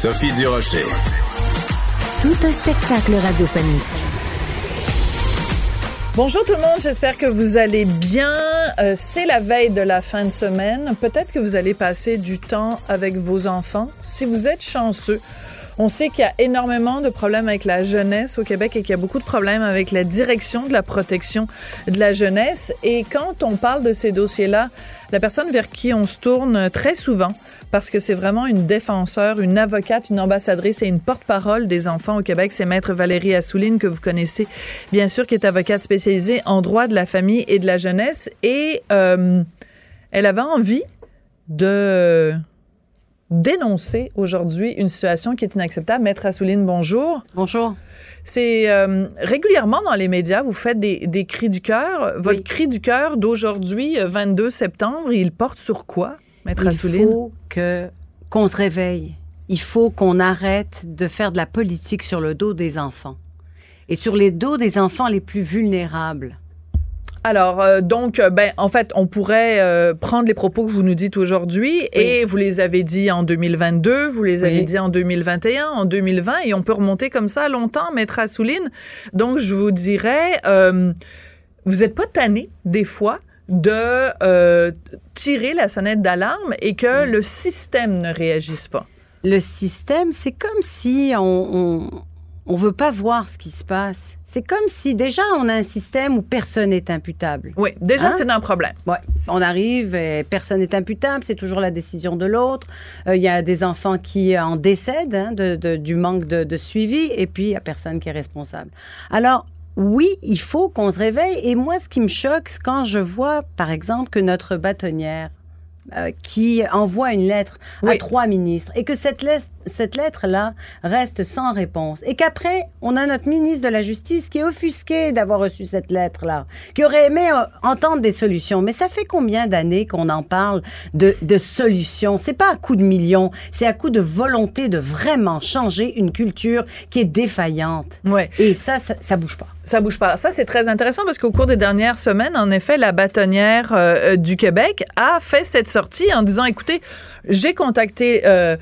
Sophie Durocher. Tout un spectacle radiophonique. Bonjour tout le monde, j'espère que vous allez bien. Euh, c'est la veille de la fin de semaine. Peut-être que vous allez passer du temps avec vos enfants. Si vous êtes chanceux, on sait qu'il y a énormément de problèmes avec la jeunesse au Québec et qu'il y a beaucoup de problèmes avec la direction de la protection de la jeunesse. Et quand on parle de ces dossiers-là, la personne vers qui on se tourne très souvent, parce que c'est vraiment une défenseur, une avocate, une ambassadrice et une porte-parole des enfants au Québec, c'est Maître Valérie Assouline, que vous connaissez bien sûr, qui est avocate spécialisée en droit de la famille et de la jeunesse. Et euh, elle avait envie de dénoncer aujourd'hui une situation qui est inacceptable. Maître Assouline, bonjour. Bonjour. C'est euh, régulièrement dans les médias, vous faites des, des cris du cœur. Votre cri du cœur d'aujourd'hui, 22 euh, septembre, il porte sur quoi, Maître Assouline? Il faut que qu'on se réveille. Il faut qu'on arrête de faire de la politique sur le dos des enfants et sur les dos des enfants les plus vulnérables. Alors, euh, donc, euh, ben, en fait, on pourrait euh, prendre les propos que vous nous dites aujourd'hui et vous les avez dit en 2022, vous les avez dit en 2021, en 2020, et on peut remonter comme ça longtemps, Maître Assouline. Donc, je vous dirais, vous n'êtes pas tanné, des fois, de tirer la sonnette d'alarme et que le système ne réagisse pas. Le système, c'est comme si on, on veut pas voir ce qui se passe. C'est comme si déjà on a un système où personne n'est imputable. Oui, déjà hein? c'est un problème. Ouais, on arrive et personne n'est imputable, c'est toujours la décision de l'autre. Euh, il y a des enfants qui en décèdent hein, de, du manque de, suivi et puis il y a personne qui est responsable. Alors oui, il faut qu'on se réveille. Et moi, ce qui me choque, c'est quand je vois, par exemple, que notre bâtonnière euh, qui envoie une lettre à trois ministres et que cette, lettre, cette lettre-là reste sans réponse et qu'après, on a notre ministre de la Justice qui est offusqué d'avoir reçu cette lettre-là, qui aurait aimé euh, entendre des solutions. Mais ça fait combien d'années qu'on en parle de, de solutions? C'est pas à coup de millions, c'est à coup de volonté de vraiment changer une culture qui est défaillante. Ouais. Et ça, ça, ça bouge pas. Ça bouge pas. Ça, c'est très intéressant parce qu'au cours des dernières semaines, en effet, la bâtonnière euh, du Québec a fait cette sortie en disant, écoutez, j'ai contacté euh,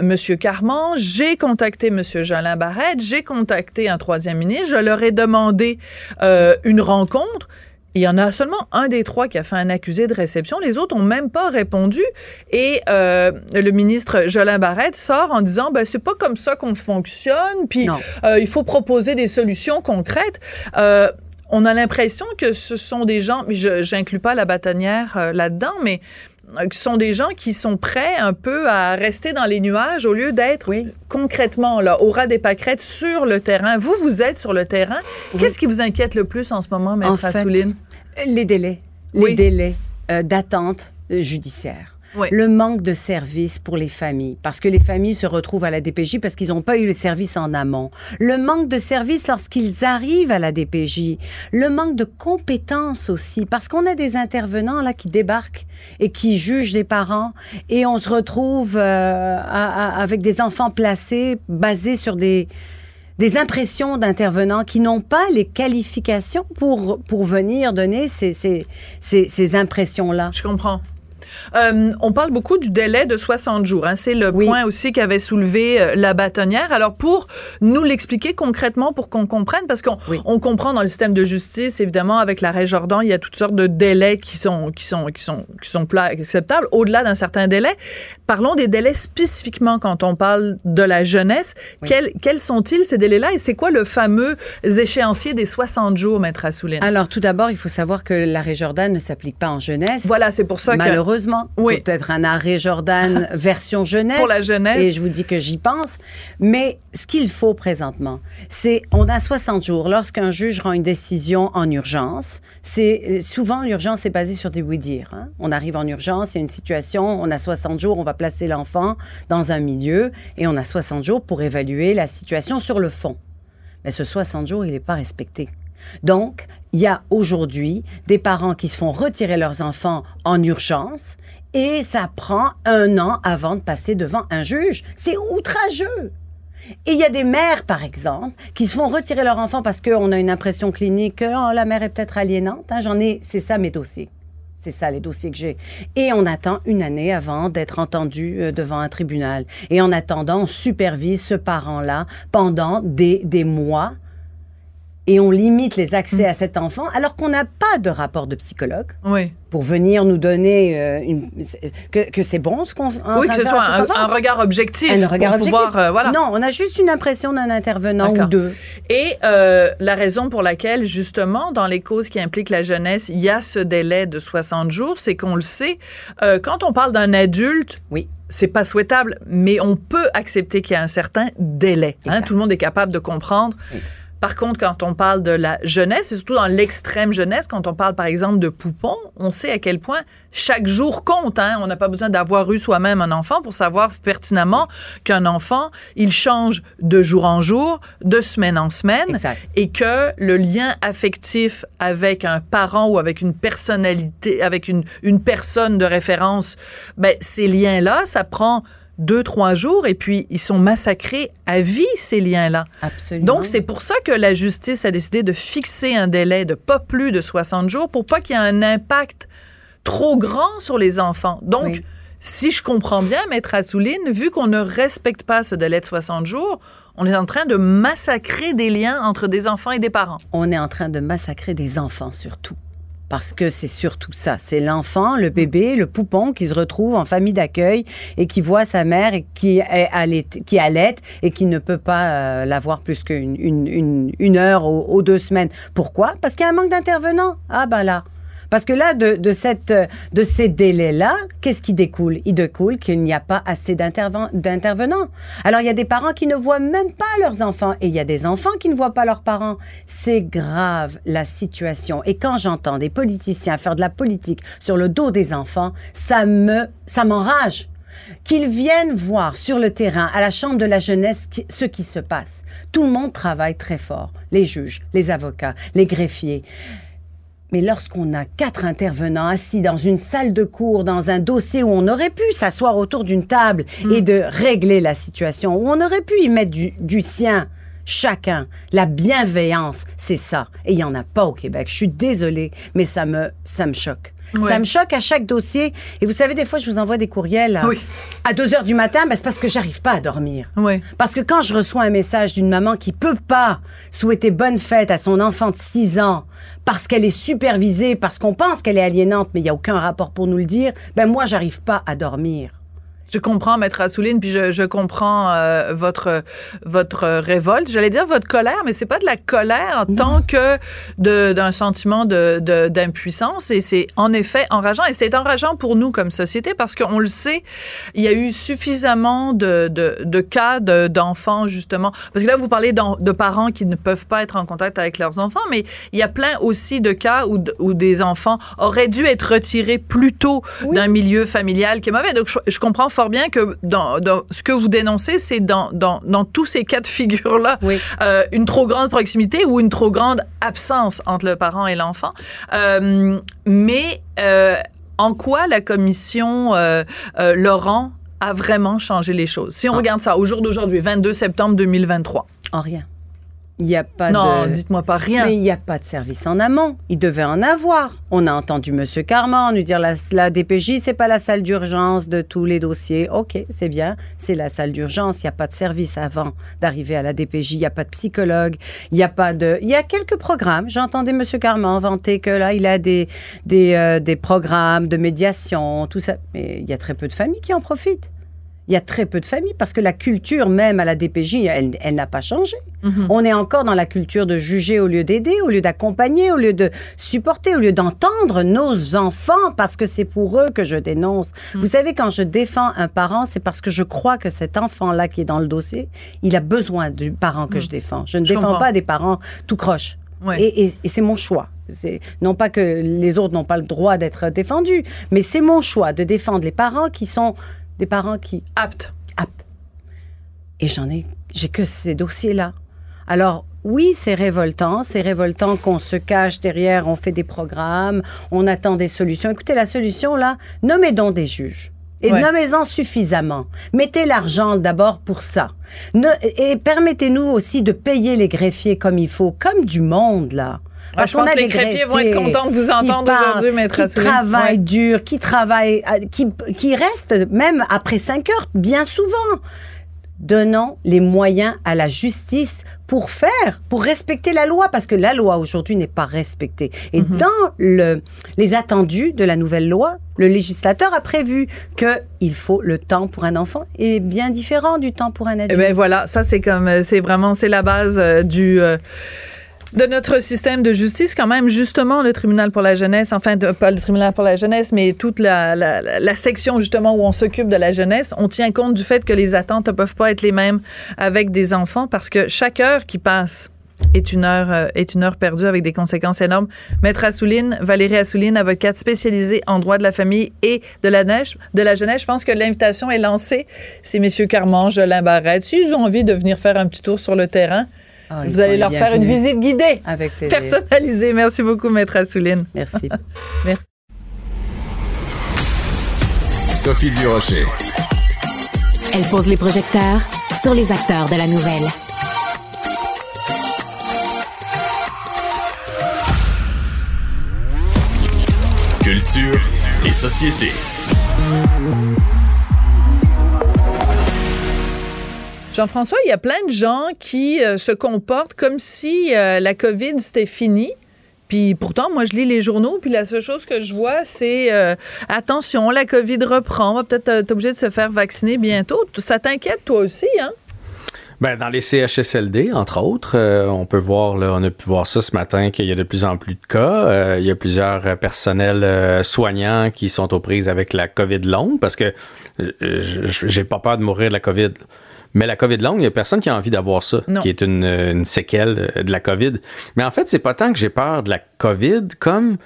Monsieur Carman, j'ai contacté Monsieur Jolin Barrette, j'ai contacté un troisième ministre, je leur ai demandé euh, une rencontre. Il y en a seulement un des trois qui a fait un accusé de réception. Les autres ont même pas répondu. Et euh, le ministre Jolin Barrette sort en disant, ben c'est pas comme ça qu'on fonctionne. Puis euh, il faut proposer des solutions concrètes. Euh, on a l'impression que ce sont des gens, mais je n'inclus pas la bâtonnière euh, là-dedans, mais euh, ce sont des gens qui sont prêts un peu à rester dans les nuages au lieu d'être concrètement là au ras des pâquerettes sur le terrain. Vous, vous êtes sur le terrain. Qu'est-ce qui vous inquiète le plus en ce moment, Maître Assouline? Les délais. Les délais euh, d'attente judiciaire le manque de services pour les familles, parce que les familles se retrouvent à la DPJ parce qu'ils n'ont pas eu les services en amont. Le manque de services lorsqu'ils arrivent à la DPJ. Le manque de compétences aussi, parce qu'on a des intervenants là qui débarquent et qui jugent les parents, et on se retrouve euh, avec des enfants placés basés sur des des impressions d'intervenants qui n'ont pas les qualifications pour, pour venir donner ces, ces, ces, ces impressions-là. Je comprends. Euh, on parle beaucoup du délai de 60 jours. Hein. C'est le point aussi qu'avait soulevé euh, la bâtonnière. Alors, pour nous l'expliquer concrètement, pour qu'on comprenne, parce qu'on on comprend dans le système de justice, évidemment, avec l'arrêt Jordan, il y a toutes sortes de délais qui sont, qui sont, qui sont, qui sont acceptables, au-delà d'un certain délai. Parlons des délais spécifiquement quand on parle de la jeunesse. Quels, quels sont-ils, ces délais-là? Et c'est quoi le fameux échéancier des 60 jours, Maître Assouline? Alors, tout d'abord, il faut savoir que l'arrêt Jordan ne s'applique pas en jeunesse. Voilà, c'est pour ça que malheureusement. Oui. Peut-être un arrêt Jordan version jeunesse. Pour la jeunesse. Et je vous dis que j'y pense. Mais ce qu'il faut présentement, c'est on a 60 jours. Lorsqu'un juge rend une décision en urgence, c'est souvent l'urgence est basée sur des oui-dire. hein. On arrive en urgence, il y a une situation, on a 60 jours, on va placer l'enfant dans un milieu et on a 60 jours pour évaluer la situation sur le fond. Mais ce 60 jours, il n'est pas respecté. Donc, il y a aujourd'hui des parents qui se font retirer leurs enfants en urgence et ça prend un an avant de passer devant un juge. C'est outrageux. Et il y a des mères, par exemple, qui se font retirer leur enfant parce qu'on a une impression clinique que oh, la mère est peut-être aliénante. hein. J'en ai, c'est ça mes dossiers. C'est ça les dossiers que j'ai. Et on attend une année avant d'être entendu euh, devant un tribunal. Et en attendant, on supervise ce parent-là pendant des, des mois et on limite les accès à cet enfant alors qu'on n'a pas de rapport de psychologue Oui. pour venir nous donner euh, une, que, que c'est bon ce qu'on Oui, que ce soit un, un regard objectif. un regard pour objectif. pouvoir, euh, voilà. Non, on a juste une impression d'un intervenant ou deux. Et euh, la raison pour laquelle, justement, dans les causes qui impliquent la jeunesse, il y a ce délai de 60 jours, c'est qu'on le sait, quand on parle d'un adulte, Oui. c'est pas souhaitable, mais on peut accepter qu'il y a un certain délai. hein. Tout le monde est capable de comprendre. Par contre, quand on parle de la jeunesse, et surtout dans l'extrême jeunesse, quand on parle par exemple de poupons, on sait à quel point chaque jour compte. Hein? On n'a pas besoin d'avoir eu soi-même un enfant pour savoir pertinemment qu'un enfant, il change de jour en jour, de semaine en semaine, Exact. et que le lien affectif avec un parent ou avec une personnalité, avec une, une personne de référence, ben, ces liens-là, ça prend deux, trois jours et puis ils sont massacrés à vie, ces liens-là. Absolument. Donc, c'est pour ça que la justice a décidé de fixer un délai de pas plus de 60 jours pour pas qu'il y ait un impact trop grand sur les enfants. Donc, Oui. si je comprends bien, Maître Assouline, vu qu'on ne respecte pas ce délai de 60 jours, on est en train de massacrer des liens entre des enfants et des parents. on est en train de massacrer des enfants surtout. Parce que c'est surtout ça. C'est l'enfant, le bébé, le poupon qui se retrouve en famille d'accueil et qui voit sa mère et qui est allait, qui et qui ne peut pas euh, l'avoir plus qu'une une, une, une heure aux, aux deux semaines. Pourquoi? Parce qu'il y a un manque d'intervenants. Ah ben là. Parce que là, de, ces délais-là, qu'est-ce qui découle? Il découle qu'il n'y a pas assez d'interven- d'intervenants. Alors, il y a des parents qui ne voient même pas leurs enfants et il y a des enfants qui ne voient pas leurs parents. C'est grave, la situation. Et quand j'entends des politiciens faire de la politique sur le dos des enfants, ça me, ça m'enrage. Qu'ils viennent voir sur le terrain, à la Chambre de la jeunesse, ce qui se passe. Tout le monde travaille très fort. Les juges, les avocats, les greffiers. Mais lorsqu'on a quatre intervenants assis dans une salle de cours, dans un dossier où on aurait pu s'asseoir autour d'une table et de régler la situation, où on aurait pu y mettre du, du sien, chacun, la bienveillance, c'est ça. Et il n'y en a pas au Québec. Je suis désolée, mais ça me, ça me choque. Ça me choque à chaque dossier. Et vous savez, des fois, je vous envoie des courriels à, Oui. à 2 heures du matin, ben, c'est parce que j'arrive pas à dormir. Oui. Parce que quand je reçois un message d'une maman qui peut pas souhaiter bonne fête à son enfant de 6 ans parce qu'elle est supervisée, parce qu'on pense qu'elle est aliénante, mais il n'y a aucun rapport pour nous le dire, ben moi, j'arrive pas à dormir. Je comprends, Maître Assouline, puis je, je comprends euh, votre votre révolte. J'allais dire votre colère, mais c'est pas de la colère en tant que de- d'un sentiment de de- d'impuissance. Et c'est en effet enrageant. Et c'est enrageant pour nous comme société parce qu'on le sait, il y a eu suffisamment de, de, de cas de- d'enfants, justement. Parce que là, vous parlez de parents qui ne peuvent pas être en contact avec leurs enfants, mais il y a plein aussi de cas où, où des enfants auraient dû être retirés plus tôt d'un milieu familial qui est mauvais. Donc, je, je comprends fort bien que dans, dans ce que vous dénoncez, c'est dans, dans, dans tous ces cas de figure-là, Oui. euh, une trop grande proximité ou une trop grande absence entre le parent et l'enfant. Euh, mais euh, en quoi la commission Laurent a vraiment changé les choses? Si on regarde ça au jour d'aujourd'hui, 22 septembre 2023. En rien. Il n'y a pas non, de... dites-moi pas rien. Mais il n'y a pas de service en amont. Il devait en avoir. On a entendu M. Carman nous dire la, la DPJ, c'est pas la salle d'urgence de tous les dossiers. OK, c'est bien, c'est la salle d'urgence. Il n'y a pas de service avant d'arriver à la DPJ. Il n'y a pas de psychologue. Il n'y a pas de. Il y a quelques programmes. J'entendais M. Carman vanter que là, il a des, des, euh, des programmes de médiation, tout ça. Mais il y a très peu de familles qui en profitent. Il y a très peu de familles parce que la culture même à la DPJ, elle, elle n'a pas changé. On est encore dans la culture de juger au lieu d'aider, au lieu d'accompagner, au lieu de supporter, au lieu d'entendre nos enfants parce que c'est pour eux que je dénonce. Vous savez, quand je défends un parent, c'est parce que je crois que cet enfant-là qui est dans le dossier, il a besoin du parent que je défends. Je ne Je défends comprends. pas des parents tout croche. Ouais. Et, et- et c'est mon choix. Non pas que les autres n'ont pas le droit d'être défendus, mais c'est mon choix de défendre les parents qui sont des parents qui Apte. aptes. Et j'en ai, j'ai que ces dossiers-là. Alors, oui, c'est révoltant. C'est révoltant qu'on se cache derrière, on fait des programmes, on attend des solutions. Écoutez, la solution, là, nommez donc des juges. Et Ouais. nommez-en suffisamment. Mettez l'argent d'abord pour ça. Ne- et permettez-nous aussi de payer les greffiers comme il faut, comme du monde, là. Je pense que les greffiers vont être contents de vous entendre aujourd'hui, Maître Qui travaillent Ouais. dur, qui travaillent, euh, qui, qui restent même après 5 heures, bien souvent. Donnons les moyens à la justice pour faire, pour respecter la loi, parce que la loi aujourd'hui n'est pas respectée. Et Mhm. dans le, les attendus de la nouvelle loi, le législateur a prévu que il faut le temps pour un enfant est bien différent du temps pour un adulte. Eh ben voilà, ça c'est comme euh, c'est vraiment c'est la base euh, du euh, de notre système de justice quand même justement le tribunal pour la jeunesse enfin pas le tribunal pour la jeunesse mais toute la, section justement où on s'occupe de la jeunesse on tient compte du fait que les attentes ne peuvent pas être les mêmes avec des enfants parce que chaque heure qui passe est une heure euh, est une heure perdue avec des conséquences énormes. Maître Assouline, Valérie Assouline, avocate spécialisée en droit de la famille et de la de la jeunesse. Je pense que l'invitation est lancée. C'est messieurs Carman, Jolin Barrette. S'ils ont envie de venir faire un petit tour sur le terrain, Ah, vous allez leur faire une visite guidée, Avec plaisir. personnalisée. Merci beaucoup, Maître Assouline. Merci. Merci. Sophie Durocher. Elle pose les projecteurs sur les acteurs de la nouvelle. Culture et société. Jean-François, il y a plein de gens qui euh, se comportent comme si euh, la COVID, c'était fini. Puis pourtant, moi, je lis les journaux, puis la seule chose que je vois, c'est euh, attention, la COVID reprend, on va peut-être être obligé de se faire vacciner bientôt. Ça t'inquiète, toi aussi, hein? Ben, dans les CHSLD, entre autres, on peut voir, là, on a pu voir ça ce matin, qu'il y a de plus en plus de cas. Il y a plusieurs personnels soignants qui sont aux prises avec la COVID longue, parce que j'ai pas peur de mourir de la COVID. Mais la COVID longue, il y a personne qui a envie d'avoir ça, Non. qui est une, une séquelle euh, de la COVID. Mais en fait, c'est pas tant que j'ai peur de la COVID, comme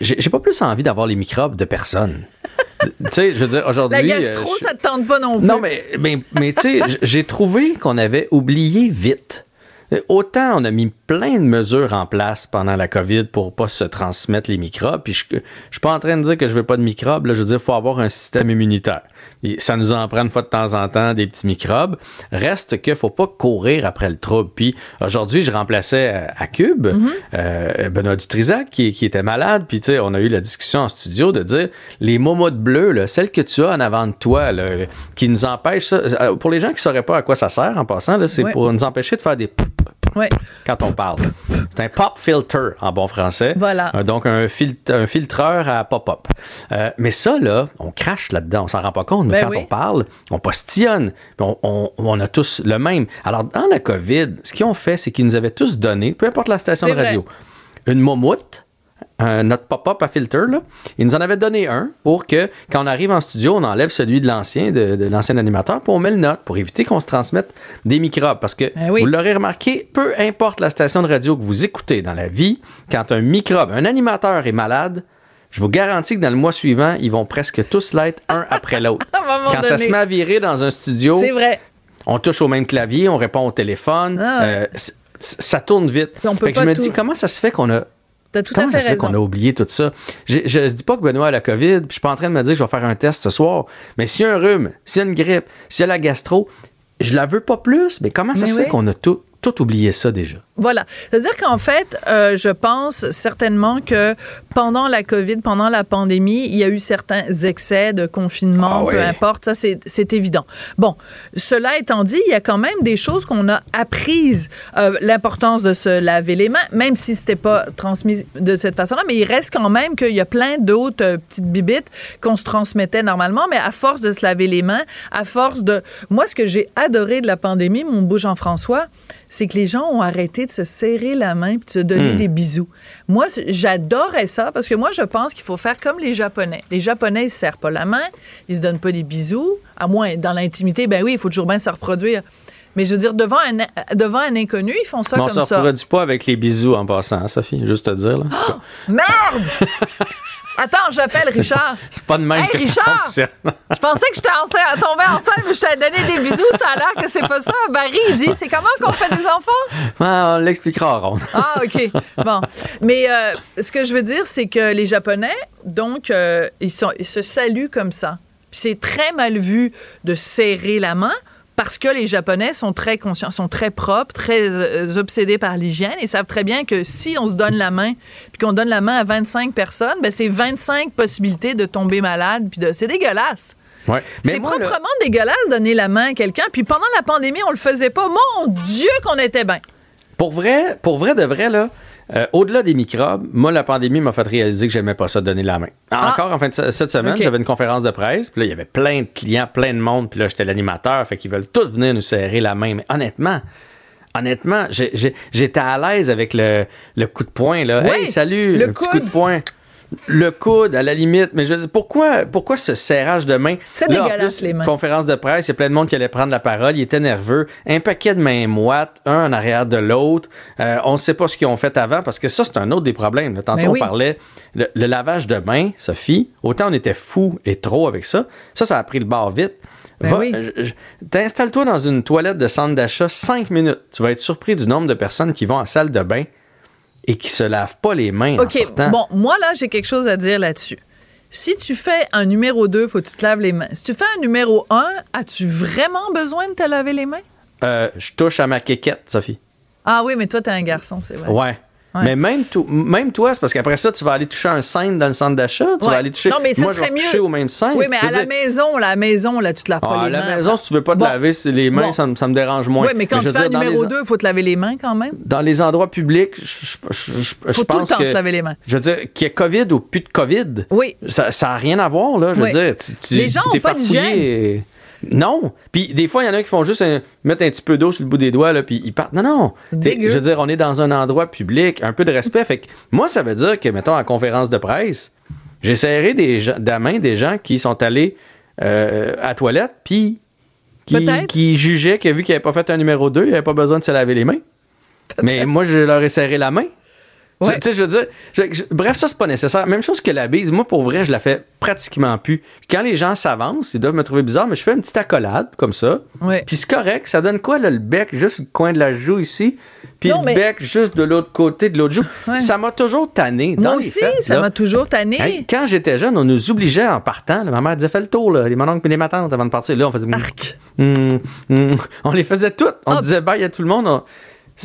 j'ai pas plus envie d'avoir les microbes de personne. tu sais, je veux dire, aujourd'hui. La euh, gastro, je- ça te tente pas non plus. non, mais, mais, mais tu sais, j'ai trouvé qu'on avait oublié vite. Euh, Autant on a mis plein de mesures en place pendant la COVID pour pas se transmettre les microbes. Puis je, je suis pas en train de dire que je veux pas de microbes. Là, je veux dire, il faut avoir un système immunitaire. Et ça nous en prend une fois de temps en temps des petits microbes. Reste qu'il faut pas courir après le trouble. Puis aujourd'hui, je remplaçais euh, à Cube euh, Benoît Dutrisac qui, qui était malade. Puis tu sais, on a eu la discussion en studio de dire les momottes bleues, là, celles que tu as en avant de toi, là, qui nous empêchent ça. euh, Pour les gens qui sauraient pas à quoi ça sert en passant, là, c'est Ouais. pour nous empêcher de faire des Ouais. quand on parle. C'est un pop filter en bon français. Voilà. Euh, donc un, fil- un filtreur à pop-up. Euh, mais ça, là, on crache là-dedans. On s'en rend pas compte. Mais Ben quand oui. on parle, on postillonne. On, on- on a tous le même. Alors, dans la COVID, ce qu'ils ont fait, c'est qu'ils nous avaient tous donné, peu importe la station de radio, une momoute, un- notre pop-up à filter, là. Ils nous en avaient donné un pour que, quand on arrive en studio, on enlève celui de l'ancien, de, de l'ancien animateur, puis on met le nôtre pour éviter qu'on se transmette des microbes. Parce que, Ben oui. vous l'aurez remarqué, peu importe la station de radio que vous écoutez dans la vie, quand un microbe, un animateur est malade, je vous garantis que dans le mois suivant, ils vont presque tous l'être un après l'autre. Quand ça se met à virer dans un studio, C'est vrai. on touche au même clavier, on répond au téléphone, Ah ouais. euh, ça tourne vite. On peut pas je me tout- dis, comment ça se fait qu'on a T'as tout à fait ça se fait qu'on a oublié tout ça? Je ne dis pas que Benoît a la COVID, puis je suis pas en train de me dire que je vais faire un test ce soir. Mais s'il y a un rhume, s'il y a une grippe, s'il y a la gastro, je la veux pas plus. Mais comment ça se fait qu'on a tout? Tout oublié ça déjà. Voilà. C'est-à-dire qu'en fait, euh, je pense certainement que pendant la COVID, pendant la pandémie, il y a eu certains excès de confinement, Ah ouais. peu importe, ça c'est c'est évident. Bon, cela étant dit, il y a quand même des choses qu'on a apprises, euh, l'importance de se laver les mains, même si c'était pas transmis de cette façon-là, mais il reste quand même qu'il y a plein d'autres euh, petites bibites qu'on se transmettait normalement, mais à force de se laver les mains, à force de... Moi, ce que j'ai adoré de la pandémie, mon beau Jean-François, c'est que les gens ont arrêté de se serrer la main puis de se donner des bisous. Moi, j'adorais ça parce que moi, je pense qu'il faut faire comme les Japonais. Les Japonais, ils se serrent pas la main, ils se donnent pas des bisous, à moins dans l'intimité, ben oui, il faut toujours bien se reproduire. Mais je veux dire, devant un, devant un inconnu, ils font ça Mais on comme se ça. reproduit pas avec les bisous en passant, hein, Sophie, juste te dire. Là. Merde! Attends, j'appelle Richard. C'est pas de même Hey, que ça Richard! fonctionne. Je pensais que j'étais enceinte, tombée enceinte, mais je t'ai donné des bisous, ça a l'air que c'est pas ça. Barry, il dit, c'est comment qu'on fait des enfants? Ah, on l'expliquera, Ron. Ah, OK. Bon. Mais euh, ce que je veux dire, c'est que les Japonais, donc, euh, ils, sont, ils se saluent comme ça. Puis c'est très mal vu de serrer la main parce que les Japonais sont très conscients, sont très propres, très euh, obsédés par l'hygiène et savent très bien que si on se donne la main, puis qu'on donne la main à 25 personnes, ben c'est 25 possibilités de tomber malade, puis de... C'est dégueulasse. Ouais. C'est là, proprement dégueulasse de donner la main à quelqu'un. Puis pendant la pandémie, on le faisait pas. Mon Dieu qu'on était bien. pour vrai, pour vrai de vrai, là, euh, au-delà des microbes, moi, la pandémie m'a fait réaliser que j'aimais pas ça de donner la main. Encore en fin de cette semaine, Ah. J'avais une conférence de presse, puis là, il y avait plein de clients, plein de monde, puis là, j'étais l'animateur, fait qu'ils veulent tous venir nous serrer la main. Mais honnêtement, honnêtement, j'étais à l'aise avec le, le coup de poing, là. Oui, hey, salut, le le petit coup de poing. Le coude, à la limite. Mais je veux dire, pourquoi, pourquoi ce serrage de main? C'est dégueulasse, plus, les mains. Conférence de presse, il y a plein de monde qui allait prendre la parole. Il était nerveux. Un paquet de mains moites, un en arrière de l'autre. Euh, on ne sait pas ce qu'ils ont fait avant parce que ça, c'est un autre des problèmes. Tantôt, Ben oui. on parlait le, le lavage de mains, Sophie. Autant on était fou et trop avec ça. Ça, ça a pris le bord vite. Ben oui. T'installe-toi dans une toilette de centre d'achat cinq minutes. Tu vas être surpris du nombre de personnes qui vont en salle de bain et qui se lavent pas les mains en OK. sortant. Bon, moi, là, j'ai quelque chose à dire là-dessus. Si tu fais un numéro 2, faut que tu te laves les mains. Si tu fais un numéro 1, as-tu vraiment besoin de te laver les mains? Euh, je touche à ma quéquette, Sophie. Ah oui, mais toi, t'es un garçon, c'est vrai. Ouais. Ouais. Mais même, toi, c'est parce qu'après ça, tu vas aller toucher un sein dans le centre d'achat. Tu Ouais. vas aller toucher. Non, mais ce Moi, je serait vais toucher mieux. au même sein. Oui, mais à la maison, la maison, là, tu te laves pas ah, à les la mains. maison, si tu veux pas te Bon. laver les mains, Bon. ça, me- ça me dérange moins. Oui, mais quand tu fais un dire, dans numéro les- 2, il faut te laver les mains quand même? Dans les endroits publics, je, Faut tout le temps que. se laver les mains. Je veux dire, qu'il y ait COVID ou plus de COVID, Oui. ça n'a rien à voir, là. Je veux Oui. dire, tu, tu- Les gens tu ont t'es pas farfouillé d'hygiène. Non. Puis des fois, il y en a qui font juste un- mettre un petit peu d'eau sur le bout des doigts, là, puis ils partent. Non, non. Je veux dire, on est dans un endroit public, un peu de respect. Fait que moi, ça veut dire que, mettons, en conférence de presse, j'ai serré des gens, de la main des gens qui sont allés euh, à la toilette, puis qui jugeaient que vu qu'ils n'avaient pas fait un numéro 2, ils n'avaient pas besoin de se laver les mains. Mais moi, je leur ai serré la main. Ouais. Tu sais, je veux dire, je- je- bref, ça, c'est pas nécessaire. Même chose que la bise. Moi, pour vrai, je la fais pratiquement plus. Quand les gens s'avancent, ils doivent me trouver bizarre, mais je fais une petite accolade, comme ça. Oui. Puis c'est correct. Ça donne quoi, là, le bec, juste le coin de la joue ici, puis Non, le mais- bec juste de l'autre côté de l'autre joue. Ouais. Ça m'a toujours tanné. Dans Moi les aussi, fêtes, ça m'a toujours tanné. Hey, quand j'étais jeune, on nous obligeait en partant. là, ma mère disait fais le tour, là, les mononcles et les matantes avant de partir. Là, on faisait. Arc. Hum, hum. on les faisait toutes. On Hop. disait bye à tout le monde. On-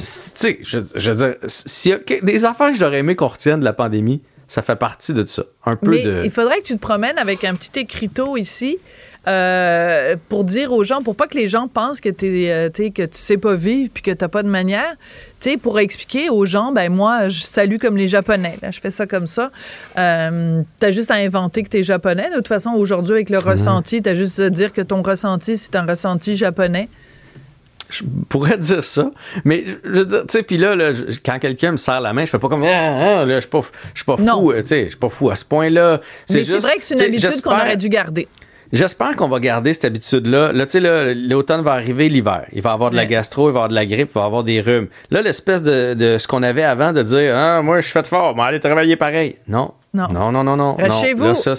sais, je, je veux dire, s'il y a des affaires que j'aurais aimé qu'on retienne de la pandémie, ça fait partie de ça. Un peu Mais de. il faudrait que tu te promènes avec un petit écriteau ici euh, pour dire aux gens, pour pas que les gens pensent que, t'es, euh, t'sais, que tu sais pas vivre puis que t'as pas de manière, tu sais, pour expliquer aux gens, ben moi, je salue comme les Japonais. Là, je fais ça comme ça. Euh, t'as juste à inventer que t'es japonais. De toute façon, aujourd'hui, avec le ressenti, t'as juste à dire que ton ressenti, c'est un ressenti japonais. Je pourrais dire ça, mais je veux dire, tu sais, puis là, là, quand quelqu'un me serre la main, je fais pas comme, ah, ah, là, je suis pas, je suis pas fou, euh, tu sais, je suis pas fou à ce point-là. Mais c'est vrai que c'est une habitude qu'on aurait dû garder. J'espère qu'on va garder cette habitude-là. Là, tu sais, l'automne va arriver, l'hiver. Il va y avoir de la gastro, il va y avoir de la grippe, il va y avoir des rhumes. Là, l'espèce de, de ce qu'on avait avant de dire, ah, moi, je suis fait fort, mais allez travailler pareil. Non. Non. Non, non, non, non. Chez vous. Là, ça,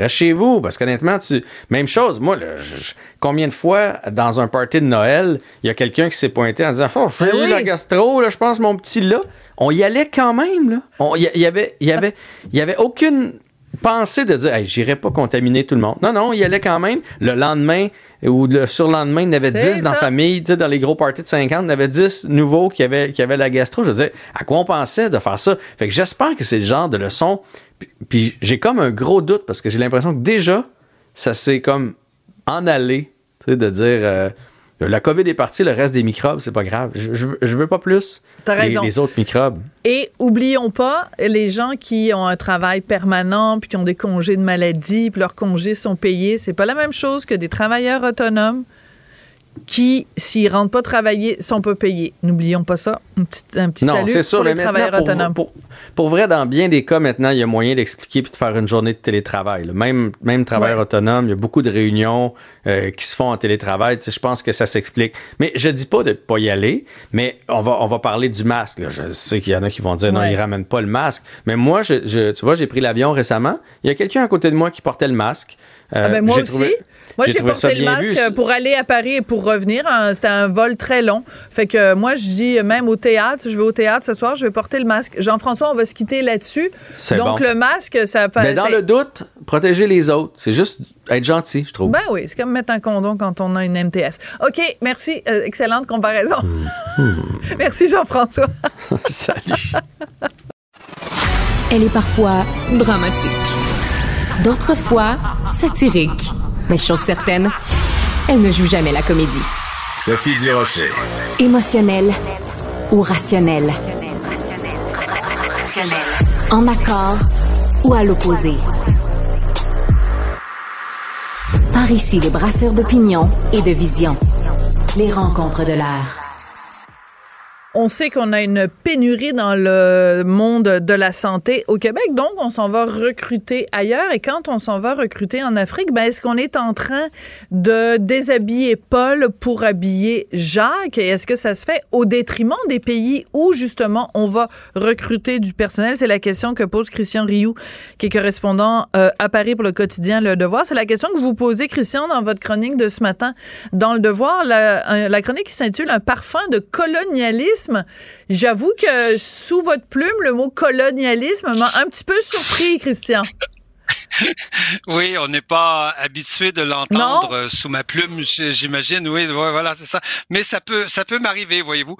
reste chez vous, parce qu'honnêtement, tu. Même chose, moi, là, je- je- combien de fois, dans un party de Noël, il y a quelqu'un qui s'est pointé en disant, oh, j'ai Ben eu oui. la gastro, là, je pense, mon petit là. On y allait quand même, là. On- Il y, avait, y avait, y avait aucune penser de dire, hey, j'irai pas contaminer tout le monde. Non, non, il y allait quand même. Le lendemain ou le surlendemain, il y en avait 10 dans la famille, dans les gros parties de 50, il y en avait 10 nouveaux qui avaient, qui avaient la gastro. Je veux dire, à quoi on pensait de faire ça? Fait que j'espère que c'est le genre de leçon. Puis, j'ai comme un gros doute parce que j'ai l'impression que déjà, ça s'est comme en allé, tu sais, de dire, euh, la COVID est partie, le reste des microbes, c'est pas grave. Je, je, veux pas plus. T'as raison. Les, autres microbes. Et oublions pas les gens qui ont un travail permanent puis qui ont des congés de maladie puis leurs congés sont payés. C'est pas la même chose que des travailleurs autonomes qui, s'ils rentrent pas travailler, sont pas payés. N'oublions pas ça. Un petit, un petit non, salut sûr, pour les travailleurs pour, autonomes. Pour, pour, vrai, dans bien des cas, maintenant, il y a moyen d'expliquer puis de faire une journée de télétravail. Là. Même, même travailleurs Ouais. autonomes, il y a beaucoup de réunions euh, qui se font en télétravail. Tu sais, je pense que ça s'explique. Mais je dis pas de pas y aller, mais on va, on va parler du masque. Là. Je sais qu'il y en a qui vont dire non, Ouais. ils ramènent pas le masque. Mais moi, je, je- tu vois, j'ai pris l'avion récemment. Il y a quelqu'un à côté de moi qui portait le masque. Euh, Ah ben moi j'ai aussi. trouvé- moi, j'ai porté le masque vu. pour aller à Paris et pour revenir. hein, C'était un vol très long. Fait que euh, moi, je dis même au théâtre, je vais au théâtre ce soir, je vais porter le masque. Jean-François, on va se quitter là-dessus. C'est Donc, bon. le masque, ça. Mais dans le doute, protéger les autres. C'est juste être gentil, je trouve. Ben oui, c'est comme mettre un condom quand on a une MTS. OK, merci. Euh, excellente comparaison. merci, Jean-François. Salut. Elle est parfois dramatique, d'autres fois satirique. Mais chose certaine, elle ne joue jamais la comédie. Sophie Durocher. Émotionnelle ou rationnelle. En accord ou à l'opposé? Par ici, les brasseurs d'opinion et de vision. Les rencontres de l'air. On sait qu'on a une pénurie dans le monde de la santé au Québec, donc on s'en va recruter ailleurs. Et quand on s'en va recruter en Afrique, ben est-ce qu'on est en train de déshabiller Paul pour habiller Jacques? Et est-ce que ça se fait au détriment des pays où justement on va recruter du personnel? C'est la question que pose Christian Rioux, qui est correspondant euh, à Paris pour le quotidien Le Devoir. C'est la question que vous posez, Christian, dans votre chronique de ce matin dans Le Devoir. La, la chronique qui s'intitule Un parfum de colonialisme. J'avoue que sous votre plume, le mot colonialisme m'a un petit peu surpris, Christian. Oui, on n'est pas habitué de l'entendre euh, sous ma plume, j'imagine. Oui, voilà, c'est ça. Mais ça peut, ça peut m'arriver, voyez-vous.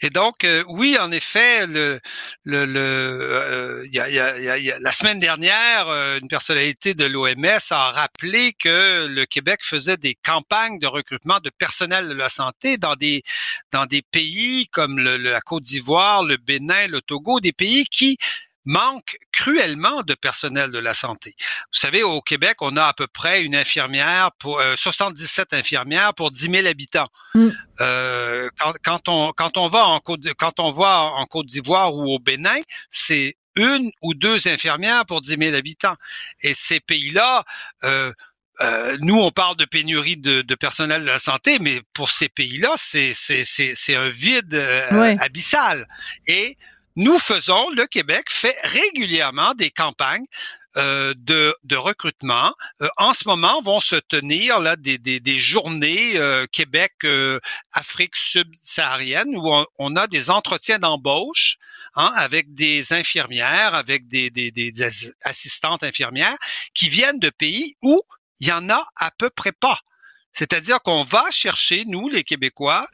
Et donc, euh, oui, en effet, le, le, le, euh, il y a, il y a- il y a- il y a- la semaine dernière, euh, une personnalité de l'OMS a rappelé que le Québec faisait des campagnes de recrutement de personnel de la santé dans des, dans des pays comme le- la Côte d'Ivoire, le Bénin, le Togo, des pays qui manquent cruellement de personnel de la santé. Vous savez, au Québec, on a à peu près une infirmière pour euh, 77 infirmières pour 10 000 habitants. Mm. Euh, quand, quand on quand on va en Côte quand on va en Côte d'Ivoire ou au Bénin, c'est une ou deux infirmières pour 10 000 habitants. Et ces pays-là, euh, euh, nous, on parle de pénurie de, de personnel de la santé, mais pour ces pays-là, c'est c'est c'est c'est un vide euh, abyssal. Et nous faisons, le Québec fait régulièrement des campagnes euh, de, recrutement. Euh, en ce moment, vont se tenir là des, journées euh, Québec Afrique subsaharienne où on, a des entretiens d'embauche hein, avec des infirmières, avec des, des, des, des assi- assistantes infirmières qui viennent de pays où il y en a à peu près pas. C'est-à-dire qu'on va chercher, nous, les Québécois,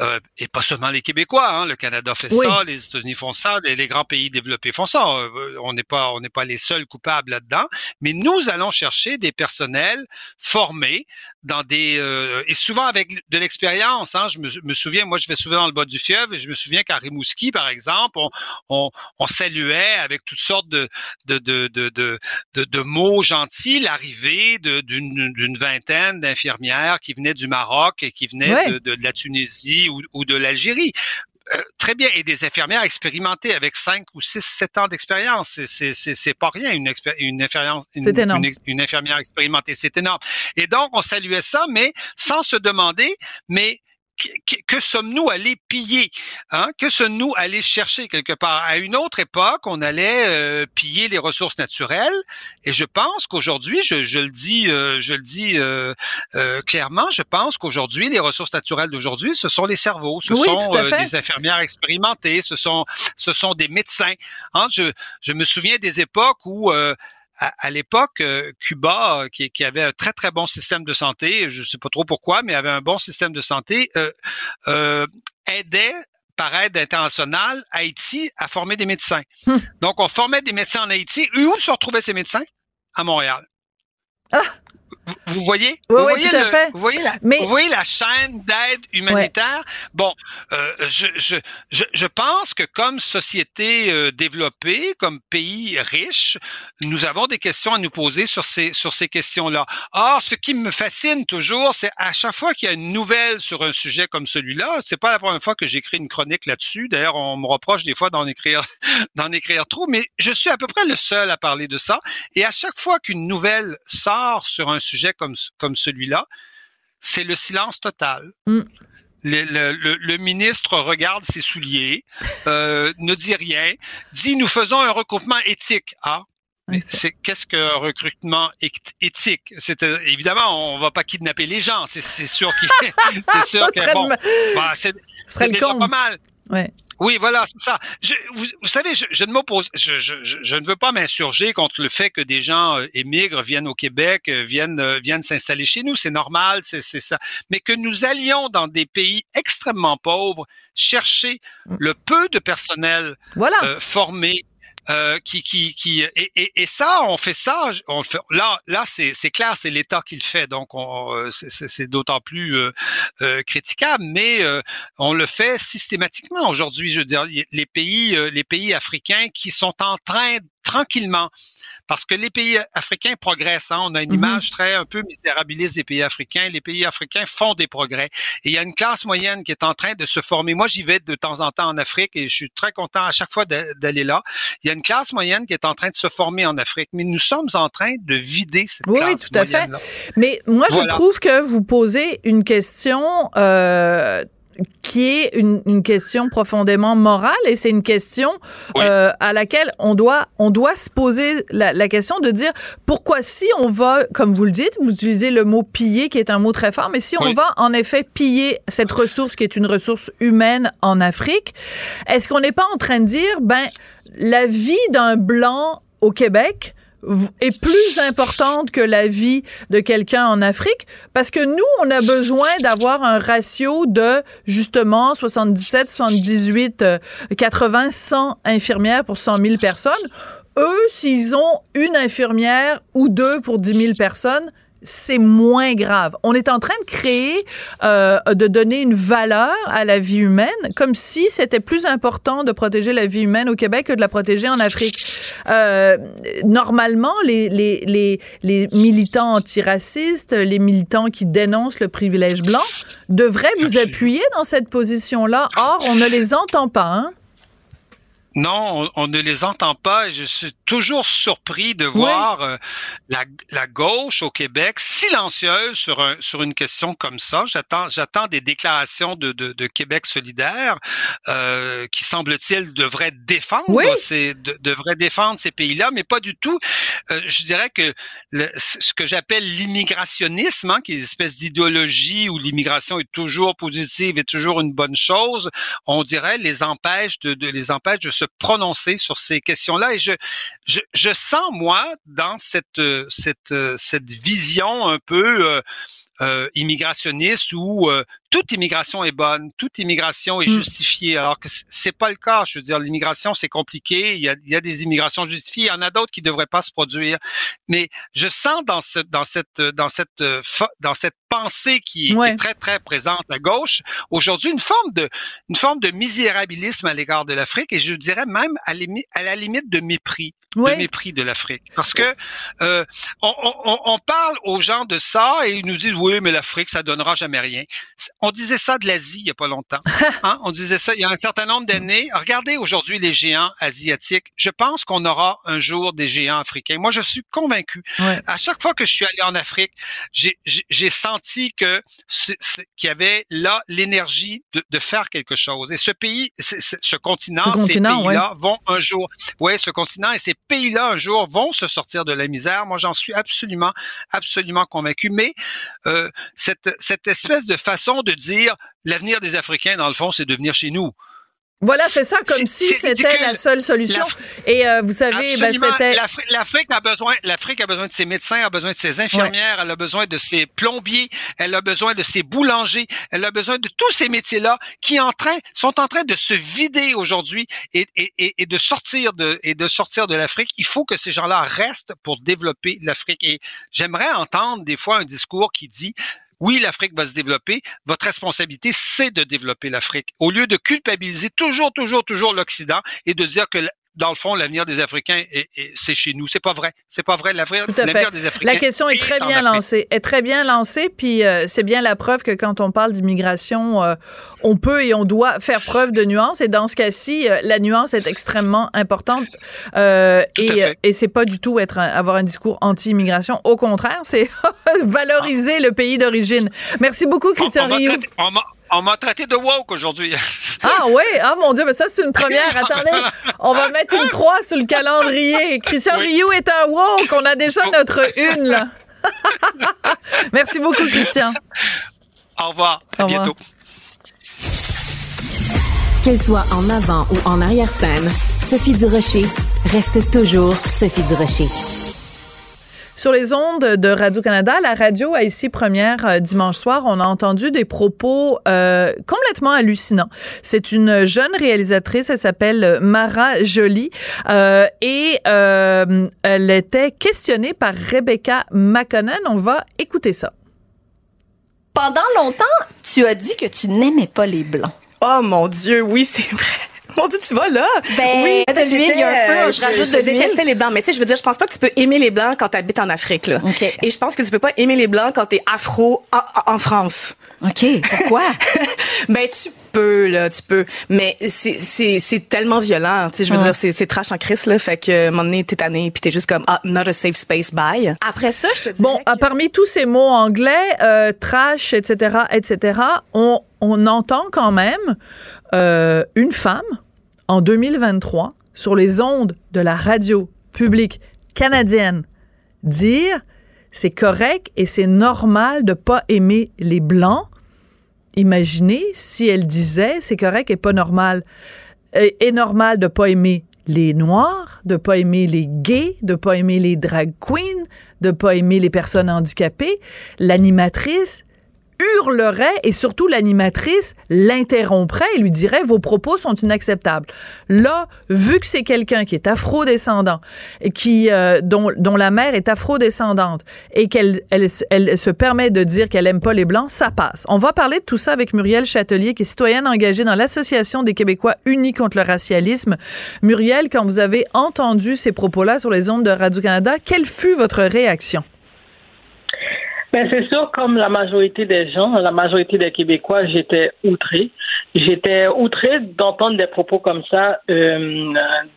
euh, et pas seulement les Québécois, hein, le Canada fait Oui. ça, les États-Unis font ça, les, les grands pays développés font ça. Euh, on n'est pas, on n'est pas les seuls coupables là-dedans, mais nous allons chercher des personnels formés dans des euh, et souvent avec de l'expérience. Hein, je me, me souviens, moi, je vais souvent dans le bas du fleuve et je me souviens qu'à Rimouski, par exemple, on, on, on saluait avec toutes sortes de de de de de, de, de mots gentils l'arrivée d'une vingtaine d'infirmières qui venaient du Maroc et qui venaient Ouais. de, de, de la Tunisie ou, ou de l'Algérie. Euh, très bien. Et des infirmières expérimentées avec 5 ou 6, 7 ans d'expérience. C'est- C'est c'est- c'est pas rien, une, une, une, une une infirmière expérimentée. C'est énorme. Et donc, on saluait ça, mais sans se demander, mais que, sommes-nous allés piller? Hein? Que sommes-nous allés chercher quelque part? À une autre époque, on allait euh, piller les ressources naturelles. Et je pense qu'aujourd'hui, je, je le dis, euh, je le dis euh, euh, clairement, je pense qu'aujourd'hui, les ressources naturelles d'aujourd'hui, ce sont les cerveaux, ce Oui, sont euh, des infirmières expérimentées, ce sont, ce sont des médecins. Hein? Je, je me souviens des époques où euh, à, l'époque, Cuba, qui, qui, avait un très très bon système de santé, je ne sais pas trop pourquoi, mais avait un bon système de santé, aidait par aide internationale Haïti à former des médecins. Hum. Donc, on formait des médecins en Haïti. Et où se retrouvaient ces médecins? À Montréal. Ah! Vous voyez? Oui, oui, tout à fait. Vous voyez la, vous voyez la chaîne d'aide humanitaire? Bon, euh, je, je, je, je, pense que comme société euh, développée, comme pays riche, nous avons des questions à nous poser sur ces, sur ces questions-là. Or, ce qui me fascine toujours, c'est à chaque fois qu'il y a une nouvelle sur un sujet comme celui-là, c'est pas la première fois que j'écris une chronique là-dessus. D'ailleurs, on me reproche des fois d'en écrire, d'en écrire trop, mais je suis à peu près le seul à parler de ça. Et à chaque fois qu'une nouvelle sort sur un sujet comme, comme celui-là, c'est le silence total. Mm. Le, ministre regarde ses souliers, euh, ne dit rien, dit nous faisons un recoupement éthique. Ah, c'est qu'est-ce qu'un recrutement éthique? C'est euh, évidemment on va pas kidnapper les gens, c'est sûr qu'il c'est sûr que bon, bah, c'est pas mal. Ouais. Oui, voilà, c'est ça. Je, vous, savez, je, je ne m'oppose, je, je, ne veux pas m'insurger contre le fait que des gens euh, émigrent, viennent au Québec, euh, viennent euh, viennent s'installer chez nous, c'est normal, c'est ça. Mais que nous allions dans des pays extrêmement pauvres chercher mm. le peu de personnel voilà. formé euh, qui, qui, qui et, et, et, ça, on fait ça. On fait, là, là, c'est, c'est clair, c'est l'État qui le fait, donc on, euh, c'est, c'est d'autant plus euh, euh critiquable. Mais on le fait systématiquement aujourd'hui. Je veux dire, les pays, les pays africains qui sont en train tranquillement parce que les pays africains progressent. Hein. On a une mhm. image très un peu misérabiliste des pays africains. Les pays africains font des progrès. Et il y a une classe moyenne qui est en train de se former. Moi, j'y vais de temps en temps en Afrique et je suis très content à chaque fois d'aller là. Il y a une classe moyenne qui est en train de se former en Afrique. Mais nous sommes en train de vider cette oui, classe Oui, tout à fait. Mais moi, je trouve que vous posez une question euh, qui est une, une, question profondément morale et c'est une question euh, à laquelle on doit on doit se poser la, la, question de dire pourquoi si on va comme vous le dites vous utilisez le mot piller qui est un mot très fort mais si on va en effet piller cette ressource qui est une ressource humaine en Afrique est-ce qu'on n'est pas en train de dire ben la vie d'un blanc au Québec est plus importante que la vie de quelqu'un en Afrique parce que nous, on a besoin d'avoir un ratio de justement 77, 78, 80, 100 infirmières pour 100 000 personnes. Eux, s'ils ont une infirmière ou deux pour 10 000 personnes, c'est moins grave. On est en train de créer, euh, de donner une valeur à la vie humaine, comme si c'était plus important de protéger la vie humaine au Québec que de la protéger en Afrique. Euh, normalement, les, les, les, les militants antiracistes, les militants qui dénoncent le privilège blanc, devraient vous appuyer dans cette position-là. Or, on ne les entend pas. Hein? Non, on, ne les entend pas et je suis toujours surpris de voir euh, la, la, gauche au Québec silencieuse sur, un, sur une question comme ça. J'attends, j'attends des déclarations de, de, de Québec solidaire euh, qui semble-t-il devraient défendre ces, de, devraient défendre ces pays-là, mais pas du tout. Euh, je dirais que ce que j'appelle l'immigrationnisme, hein, qui est une espèce d'idéologie où l'immigration est toujours positive et toujours une bonne chose, on dirait les empêche de, de les empêche de se prononcer sur ces questions-là. Et je, je, je sens, moi, dans cette, cette, cette vision un peu euh, euh, immigrationniste euh, toute immigration est bonne, toute immigration est mm. justifiée, alors que c'est pas le cas. Je veux dire, l'immigration c'est compliqué. Il y, a, il y a des immigrations justifiées, il y en a d'autres qui devraient pas se produire. Mais je sens dans ce, dans cette, dans cette, dans cette pensée qui est, très très présente à gauche aujourd'hui une forme de, une forme de misérabilisme à l'égard de l'Afrique et je dirais même à, à la limite de mépris, de mépris de l'Afrique, parce que euh, on, on, on parle aux gens de ça et ils nous disent oui mais l'Afrique ça donnera jamais rien on disait ça de l'Asie il y a pas longtemps. Hein? On disait ça il y a un certain nombre d'années. Regardez aujourd'hui les géants asiatiques. Je pense qu'on aura un jour des géants africains. Moi, je suis convaincu. À chaque fois que je suis allé en Afrique, j'ai senti que qu'il y avait là l'énergie de, de, faire quelque chose. Et ce pays, ce continent, ces pays-là vont un jour, ouais, ce continent et ces pays-là un jour vont se sortir de la misère. Moi, j'en suis absolument, absolument convaincu. Mais euh, cette, cette espèce de façon de dire l'avenir des Africains, dans le fond, c'est de venir chez nous. Voilà, c'est ça, comme si c'était la seule solution. Et euh, vous savez, ben, c'était. L'Afrique a besoin, l'Afrique a besoin de ses médecins, a besoin de ses infirmières, elle a besoin de ses plombiers, elle a besoin de ses boulangers, elle a besoin de tous ces métiers-là qui en train, sont en train de se vider aujourd'hui et, et, et, de sortir de et de sortir de l'Afrique. Il faut que ces gens-là restent pour développer l'Afrique. Et j'aimerais entendre des fois un discours qui dit oui, l'Afrique va se développer. Votre responsabilité, c'est de développer l'Afrique. Au lieu de culpabiliser toujours, toujours, toujours l'Occident et de dire que dans le fond, l'avenir des Africains, c'est chez nous. C'est pas vrai. C'est pas vrai. L'avenir des Africains. La question est, très bien lancée. Est très bien lancée. Puis euh, c'est bien la preuve que quand on parle d'immigration, euh, on peut et on doit faire preuve de nuance. Et dans ce cas-ci, euh, la nuance est extrêmement importante. et et c'est pas du tout être avoir un discours anti-immigration. Au contraire, c'est valoriser le pays d'origine. Merci beaucoup, Christian. On m'a traité de woke aujourd'hui. Ah oui? Ah mon Dieu, mais ça, c'est une première. Attendez, on va mettre une croix sur le calendrier. Christian Rioux est un woke. On a déjà notre une, là. Merci beaucoup, Christian. Au revoir. À bientôt. Qu'elle soit en avant ou en arrière-scène, Sophie Durocher reste toujours Sophie Durocher. Sur les ondes de Radio-Canada, la radio a ici première euh, dimanche soir, on a entendu des propos euh, complètement hallucinants. C'est une jeune réalisatrice, elle s'appelle Mara Jolie euh, et elle était questionnée par Rebecca McConnell. On va écouter ça. Pendant longtemps, tu as dit que tu n'aimais pas les blancs. Oh mon Dieu, oui, c'est vrai. Mon Dieu, tu vas là. Ben, oui, de il y a un feu, je, rajoute je, détestais les blancs. Mais tu sais, je veux dire, je pense pas que tu peux aimer les blancs quand tu habites en Afrique, là. Et je pense que tu peux pas aimer les blancs quand tu es afro en, France. OK. Pourquoi? ben, tu peux, là, tu peux. Mais c'est tellement violent. Tu sais, je veux dire, c'est trash en crise, là. Fait que, à un moment donné, t'es tanné, puis t'es juste comme, ah, not a safe space, bye. Après ça, je te dis. Bon, parmi tous ces mots anglais, euh, trash, etc., etc., on, on entend quand même euh, une femme en 2023 sur les ondes de la radio publique canadienne dire c'est correct et c'est normal de pas aimer les blancs. Imaginez si elle disait c'est correct et pas normal et, normal de pas aimer les noirs, de pas aimer les gays, de pas aimer les drag queens, de pas aimer les personnes handicapées. L'animatrice hurlerait et surtout l'animatrice l'interromprait et lui dirait vos propos sont inacceptables. Là, vu que c'est quelqu'un qui est afro-descendant qui euh, dont, dont la mère est afro-descendante et qu'elle elle, elle, se permet de dire qu'elle aime pas les blancs, ça passe. On va parler de tout ça avec Muriel Châtelier qui est citoyenne engagée dans l'association des Québécois unis contre le racialisme. Muriel, quand vous avez entendu ces propos-là sur les ondes de Radio-Canada, quelle fut votre réaction? Ben, c'est sûr, comme la majorité des gens, la majorité des Québécois, j'étais outré. J'étais outré d'entendre des propos comme ça euh,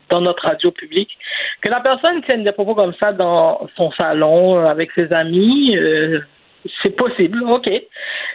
dans notre radio publique. Que la personne tienne des propos comme ça dans son salon, euh, avec ses amis, euh, c'est possible, ok.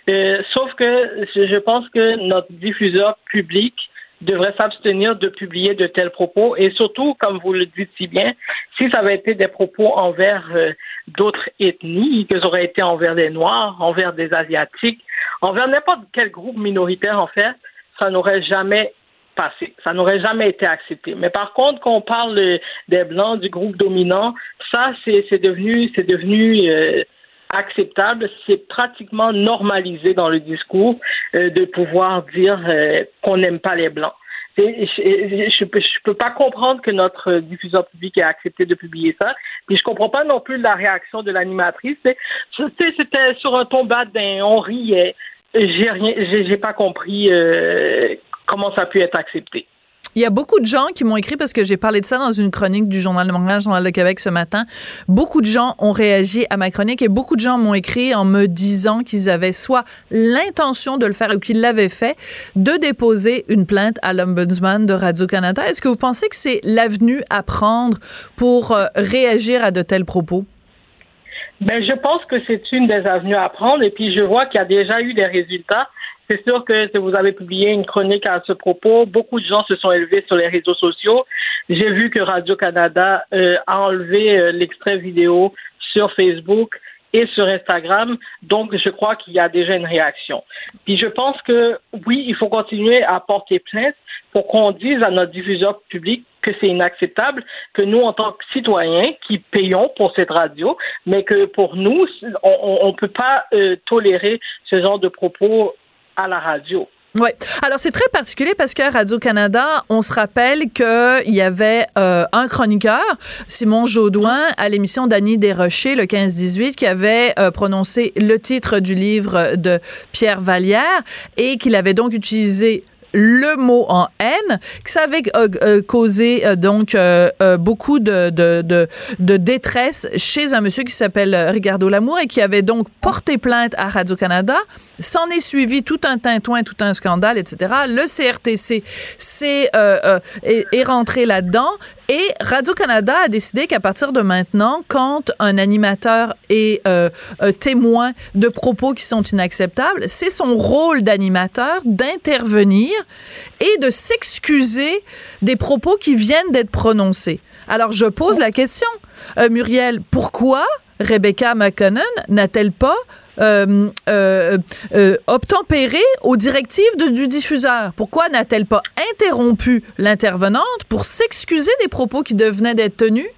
Euh, sauf que je pense que notre diffuseur public devrait s'abstenir de publier de tels propos et surtout, comme vous le dites si bien, si ça avait été des propos envers euh, d'autres ethnies, que ça aurait été envers des Noirs, envers des Asiatiques, envers n'importe quel groupe minoritaire, en fait, ça n'aurait jamais passé. Ça n'aurait jamais été accepté. Mais par contre, quand on parle des Blancs, du groupe dominant, ça, c'est devenu, c'est devenu euh, acceptable, c'est pratiquement normalisé dans le discours euh, de pouvoir dire euh, qu'on n'aime pas les blancs. Je ne peux, pas comprendre que notre diffuseur public ait accepté de publier ça. Puis je comprends pas non plus la réaction de l'animatrice. C'était sur un ton badin, on riait. J'ai rien, j'ai pas compris euh, comment ça a pu être accepté. Il y a beaucoup de gens qui m'ont écrit parce que j'ai parlé de ça dans une chronique du Journal de Montréal, Journal de Québec ce matin. Beaucoup de gens ont réagi à ma chronique et beaucoup de gens m'ont écrit en me disant qu'ils avaient soit l'intention de le faire ou qu'ils l'avaient fait, de déposer une plainte à l'Ombudsman de Radio-Canada. Est-ce que vous pensez que c'est l'avenue à prendre pour euh, réagir à de tels propos? Ben, je pense que c'est une des avenues à prendre et puis je vois qu'il y a déjà eu des résultats. C'est sûr que vous avez publié une chronique à ce propos. Beaucoup de gens se sont élevés sur les réseaux sociaux. J'ai vu que Radio-Canada euh, a enlevé euh, l'extrait vidéo sur Facebook et sur Instagram. Donc, je crois qu'il y a déjà une réaction. Puis je pense que oui, il faut continuer à porter plainte pour qu'on dise à notre diffuseur public que c'est inacceptable, que nous, en tant que citoyens qui payons pour cette radio, mais que pour nous, on ne peut pas euh, tolérer ce genre de propos à la radio. Oui. Alors, c'est très particulier parce qu'à Radio-Canada, on se rappelle qu'il y avait euh, un chroniqueur, Simon Jaudoin, à l'émission d'Annie Desrochers, le 15-18, qui avait euh, prononcé le titre du livre de Pierre Vallière et qu'il avait donc utilisé le mot en haine, que ça avait euh, euh, causé euh, donc beaucoup de, de, de, de, détresse chez un monsieur qui s'appelle Ricardo Lamour et qui avait donc porté plainte à Radio-Canada. S'en est suivi tout un tintouin, tout un scandale, etc. Le CRTC c'est est, est rentré là-dedans et Radio-Canada a décidé qu'à partir de maintenant, quand un animateur est témoin de propos qui sont inacceptables, c'est son rôle d'animateur d'intervenir et de s'excuser des propos qui viennent d'être prononcés. Alors, je pose la question, euh, Muriel, pourquoi Rebecca McConnell n'a-t-elle pas euh, euh, obtempéré aux directives du diffuseur? Pourquoi n'a-t-elle pas interrompu l'intervenante pour s'excuser des propos qui devenaient d'être tenus?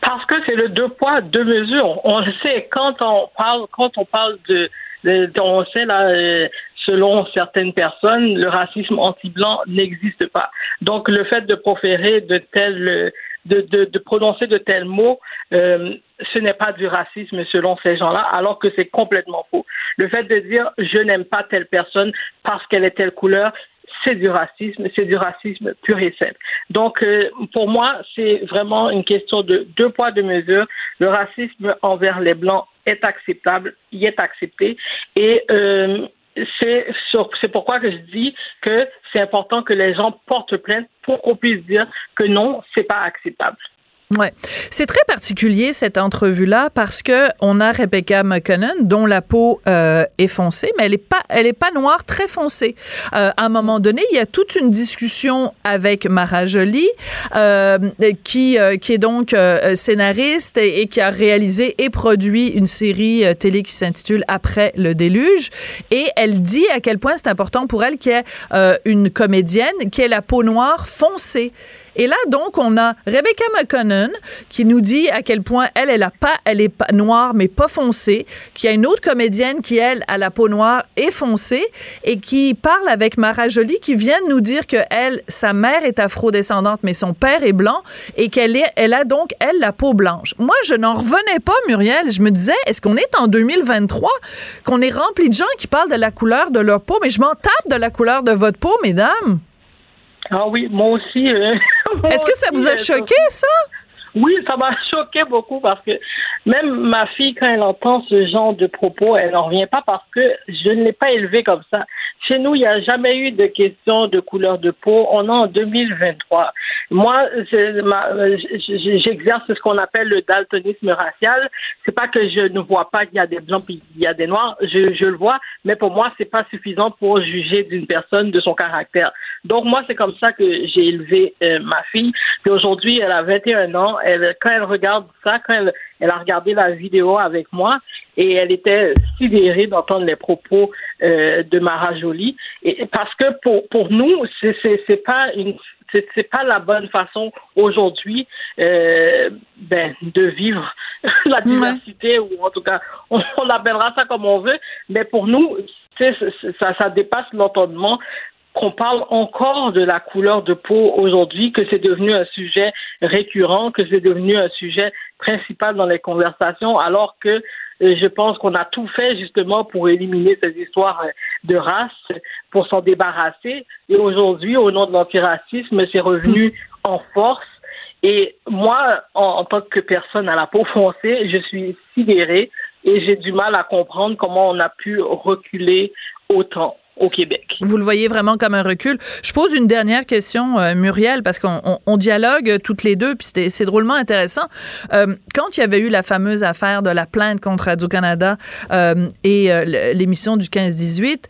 Parce que c'est le deux poids, deux mesures. On sait, quand on parle, quand on parle de, de on sait là, selon certaines personnes, le racisme anti-blanc n'existe pas. Donc, le fait de proférer de tels, de, de, de prononcer de tels mots, euh, ce n'est pas du racisme selon ces gens-là, alors que c'est complètement faux. Le fait de dire je n'aime pas telle personne parce qu'elle est telle couleur, c'est du racisme, c'est du racisme pur et simple. Donc, euh, pour moi, c'est vraiment une question de deux poids, deux mesures. Le racisme envers les Blancs est acceptable, il est accepté. Et euh, c'est c'est pourquoi que je dis que c'est important que les gens portent plainte pour qu'on puisse dire que non, c'est pas acceptable. Ouais, c'est très particulier cette entrevue-là parce que on a Rebecca McConnell dont la peau euh, est foncée, mais elle est pas, elle est pas noire, très foncée. Euh, à un moment donné, il y a toute une discussion avec Mara Jolie, euh, qui euh, qui est donc euh, scénariste et, qui a réalisé et produit une série télé qui s'intitule Après le déluge, et elle dit à quel point c'est important pour elle qu'il y ait une comédienne qui ait la peau noire foncée. Et là, donc, on a Rebecca McConnell qui nous dit à quel point elle, elle a pas, elle est noire, mais pas foncée, qu'il y a une autre comédienne qui, elle, a la peau noire et foncée et qui parle avec Mara Jolie qui vient de nous dire que elle, sa mère est afro-descendante, mais son père est blanc et qu'elle elle a donc, elle, la peau blanche. Moi, je n'en revenais pas, Muriel. Je me disais, est-ce qu'on est en 2023, qu'on est rempli de gens qui parlent de la couleur de leur peau, mais je m'en tape de la couleur de votre peau, mesdames. Ah oui, moi aussi. Euh, Est-ce que ça vous a euh, choqué, ça? Oui, ça m'a choqué beaucoup parce que même ma fille, quand elle entend ce genre de propos, elle n'en revient pas parce que je ne l'ai pas élevée comme ça. Chez nous, il n'y a jamais eu de question de couleur de peau. On est en 2023. Moi, j'exerce ce qu'on appelle le daltonisme racial. C'est pas que je ne vois pas qu'il y a des blancs puis il y a des noirs. Je, je le vois, mais pour moi, c'est pas suffisant pour juger d'une personne de son caractère. Donc moi, c'est comme ça que j'ai élevé euh, ma fille. Puis aujourd'hui, elle a 21 ans. Elle, quand elle regarde ça, quand elle, elle a regardé la vidéo avec moi, et elle était sidérée d'entendre les propos euh, de Mara Jolie. Et parce que pour pour nous, c'est c'est pas une c'est pas la bonne façon aujourd'hui euh, ben, de vivre la diversité ou en tout cas on, on, appellera ça comme on veut mais pour nous ça, ça dépasse l'entendement qu'on parle encore de la couleur de peau aujourd'hui, que c'est devenu un sujet récurrent, que c'est devenu un sujet principal dans les conversations, alors que je pense qu'on a tout fait justement pour éliminer ces histoires de race, pour s'en débarrasser. Et aujourd'hui, au nom de l'antiracisme, c'est revenu en force. Et moi, en, tant que personne à la peau foncée, je suis sidérée et j'ai du mal à comprendre comment on a pu reculer autant Vous le voyez vraiment comme un recul. Je pose une dernière question, euh, Muriel, parce qu'on dialogue toutes les deux, puis c'est drôlement intéressant. Euh, quand il y avait eu la fameuse affaire de la plainte contre Radio-Canada euh, et l'émission du 15-18,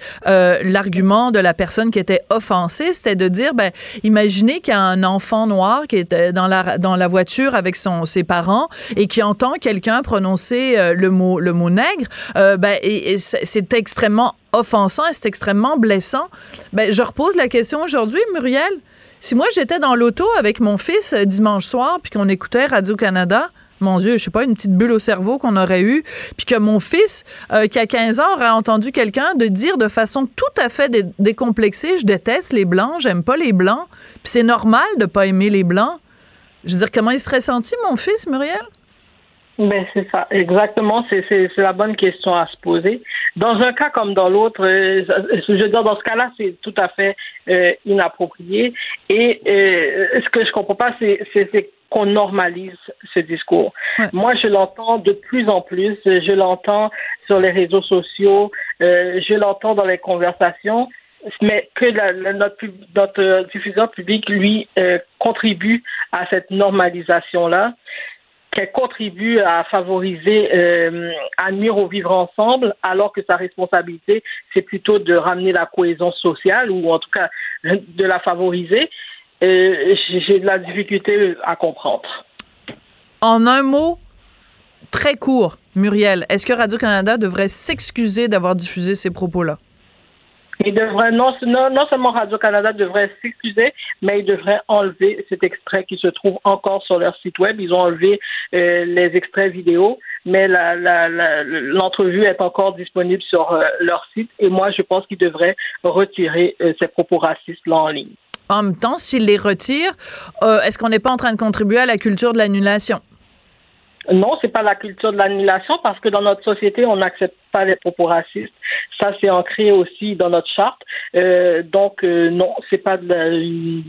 l'argument de la personne qui était offensée, c'était de dire, ben, imaginez qu'il y a un enfant noir qui est dans la, dans la voiture avec son, ses parents et qui entend quelqu'un prononcer le mot, le mot nègre, ben, et c'est extrêmement offensant et c'est extrêmement blessant. Ben, je repose la question aujourd'hui, Muriel. Si moi j'étais dans l'auto avec mon fils euh, dimanche soir puis qu'on écoutait Radio-Canada, mon Dieu, je sais pas, une petite bulle au cerveau qu'on aurait eue, puis que mon fils, euh, qui a 15 ans, aurait entendu quelqu'un de dire de façon tout à fait décomplexée, je déteste les Blancs, j'aime pas les Blancs, puis c'est normal de pas aimer les Blancs. Je veux dire, comment il serait senti, mon fils, Muriel? Ben c'est ça, exactement. C'est c'est la bonne question à se poser. Dans un cas comme dans l'autre, euh, je veux dire dans ce cas-là, c'est tout à fait euh, inapproprié. Et euh, ce que je comprends pas, c'est c'est qu'on normalise ce discours. Moi, je l'entends de plus en plus. Je l'entends sur les réseaux sociaux. je l'entends dans les conversations mais que la, notre, notre diffuseur public, lui, contribue à cette normalisation-là qu'elle contribue à favoriser, euh, à nuire au vivre ensemble, alors que sa responsabilité, c'est plutôt de ramener la cohésion sociale ou en tout cas de la favoriser. Euh, j'ai de la difficulté à comprendre. En un mot, très court, Muriel, est-ce que Radio-Canada devrait s'excuser d'avoir diffusé ces propos-là? Il devrait, non, seulement Radio-Canada devrait s'excuser, mais il devrait enlever cet extrait qui se trouve encore sur leur site web. Ils ont enlevé euh, les extraits vidéo, mais l'entrevue est encore disponible sur euh, leur site. Et moi, je pense qu'ils devraient retirer euh, ces propos racistes-là en ligne. En même temps, s'ils les retirent, est-ce qu'on n'est pas en train de contribuer à la culture de l'annulation? Non, c'est pas la culture de l'annulation parce que dans notre société, on n'accepte pas les propos racistes. Ça, c'est ancré aussi dans notre charte. Euh, donc, euh, non, c'est pas de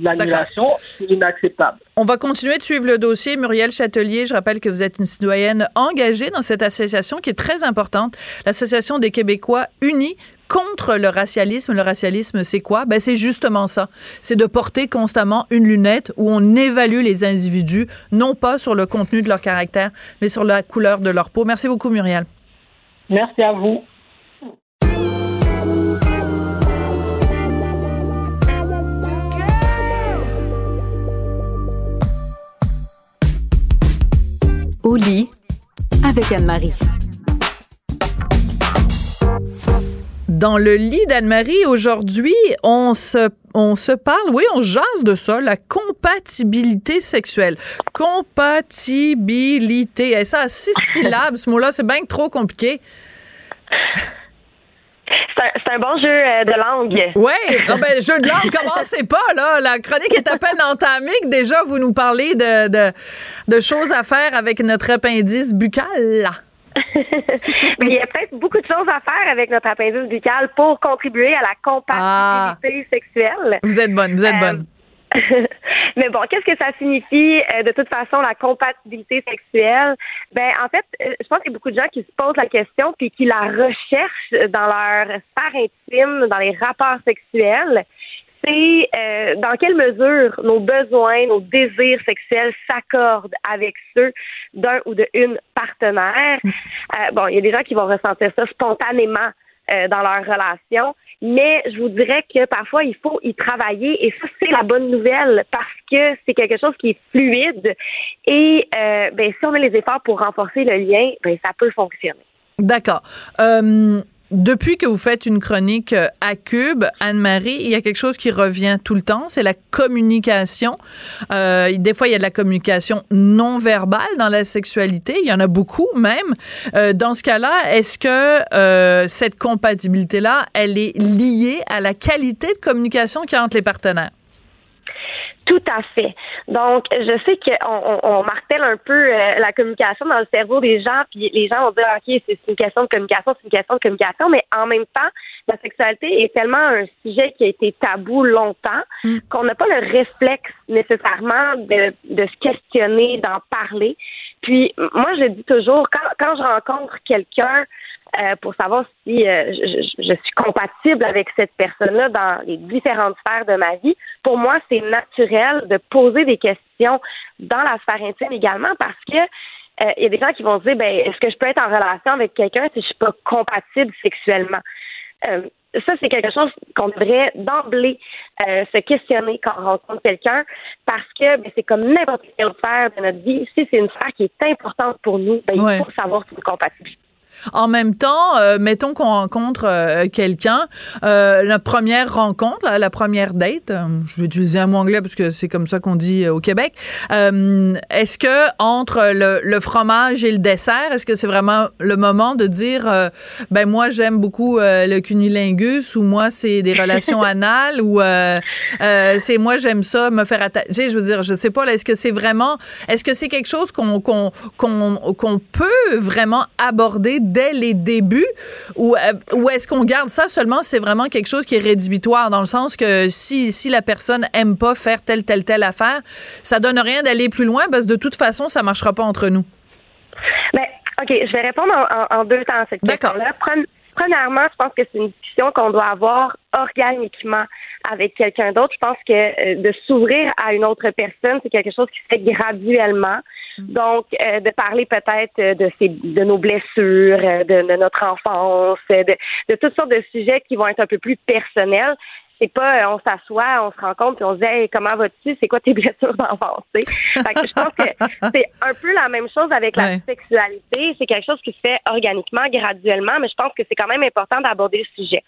l'annulation, c'est inacceptable. On va continuer de suivre le dossier. Muriel Châtelier, je rappelle que vous êtes une citoyenne engagée dans cette association qui est très importante, l'Association des Québécois unis contre le racialisme. Le racialisme, c'est quoi? Ben, c'est justement ça. C'est de porter constamment une lunette où on évalue les individus, non pas sur le contenu de leur caractère, mais sur la couleur de leur peau. Merci beaucoup, Muriel. Merci à vous. Au lit avec Anne-Marie. Dans le lit d'Anne-Marie, aujourd'hui, on se, on se parle, oui, on jase de ça, la compatibilité sexuelle. Compatibilité. Et ça, six syllabes, ce mot-là, c'est bien trop compliqué. C'est un, bon jeu euh, de langue. Oui, ben, jeu de langue, commencez pas, là. La chronique est à peine entamée déjà vous nous parlez de, de, de choses à faire avec notre appendice buccal. Mais il y a peut-être beaucoup de choses à faire avec notre appendice buccal pour contribuer à la compatibilité ah. sexuelle. Vous êtes bonne, vous êtes bonne. Euh, mais bon, qu'est-ce que ça signifie euh, de toute façon la compatibilité sexuelle? Ben en fait, euh, je pense qu'il y a beaucoup de gens qui se posent la question puis qui la recherchent dans leur sphère intime, dans les rapports sexuels c'est euh, dans quelle mesure nos besoins, nos désirs sexuels s'accordent avec ceux d'un ou de une partenaire. Euh, bon, il y a des gens qui vont ressentir ça spontanément euh, dans leur relation, mais je vous dirais que parfois il faut y travailler et ça c'est la bonne nouvelle parce que c'est quelque chose qui est fluide et ben si on met les efforts pour renforcer le lien, ben ça peut fonctionner. D'accord. Depuis que vous faites une chronique euh, à Cube, Anne-Marie, il y a quelque chose qui revient tout le temps, c'est la communication. Euh, des fois, il y a de la communication non verbale dans la sexualité. Il y en a beaucoup même. Euh, dans ce cas-là, est-ce que cette compatibilité-là, elle est liée à la qualité de communication qu'il y a entre les partenaires? Tout à fait. Donc, je sais qu'on on, martèle un peu euh, la communication dans le cerveau des gens, puis les gens vont dire, OK, c'est une question de communication, c'est une question de communication, mais en même temps, la sexualité est tellement un sujet qui a été tabou longtemps mm. qu'on n'a pas le réflexe nécessairement de, de se questionner, d'en parler. Puis, moi, je dis toujours, quand, quand je rencontre quelqu'un euh, pour savoir si je, je, suis compatible avec cette personne-là dans les différentes sphères de ma vie. Pour moi, c'est naturel de poser des questions dans la sphère intime également parce que il y a des gens qui vont se dire ben est-ce que je peux être en relation avec quelqu'un si je suis pas compatible sexuellement? Ça, c'est quelque chose qu'on devrait d'emblée euh, se questionner quand on rencontre quelqu'un parce que ben, c'est comme n'importe quelle sphère de notre vie. Si c'est une sphère qui est importante pour nous, ben, il faut savoir si c'est compatible. En même temps, euh, mettons qu'on rencontre euh, quelqu'un, euh, la première rencontre, la, première date, je vais utiliser un mot anglais parce que c'est comme ça qu'on dit au Québec. est-ce que entre le, fromage et le dessert, est-ce que c'est vraiment le moment de dire, ben moi j'aime beaucoup le cunilingus ou moi c'est des relations anales ou c'est moi j'aime ça me faire attacher. Je veux dire, je sais pas. Est-ce que c'est vraiment, est-ce que c'est quelque chose qu'on qu'on qu'on peut vraiment aborder dès les débuts ou, euh, ou est-ce qu'on garde ça seulement c'est vraiment quelque chose qui est rédhibitoire dans le sens que si, si la personne aime pas faire telle, telle, telle affaire, ça donne rien d'aller plus loin parce que de toute façon, ça marchera pas entre nous? Ben, OK, je vais répondre en, deux temps à cette question-là. Premièrement, je pense que c'est une discussion qu'on doit avoir organiquement avec quelqu'un d'autre. Je pense que euh, de s'ouvrir à une autre personne, c'est quelque chose qui se fait graduellement. Donc, euh, de parler peut-être euh, de, ces, de nos blessures, euh, de, notre enfance, de, de, toutes sortes de sujets qui vont être un peu plus personnels. C'est pas on s'assoit, on se rencontre et on se dit comment vas-tu, c'est quoi tes blessures d'enfance, je pense que c'est un peu la même chose avec la sexualité, c'est quelque chose qui se fait organiquement, graduellement, mais je pense que c'est quand même important d'aborder le sujet.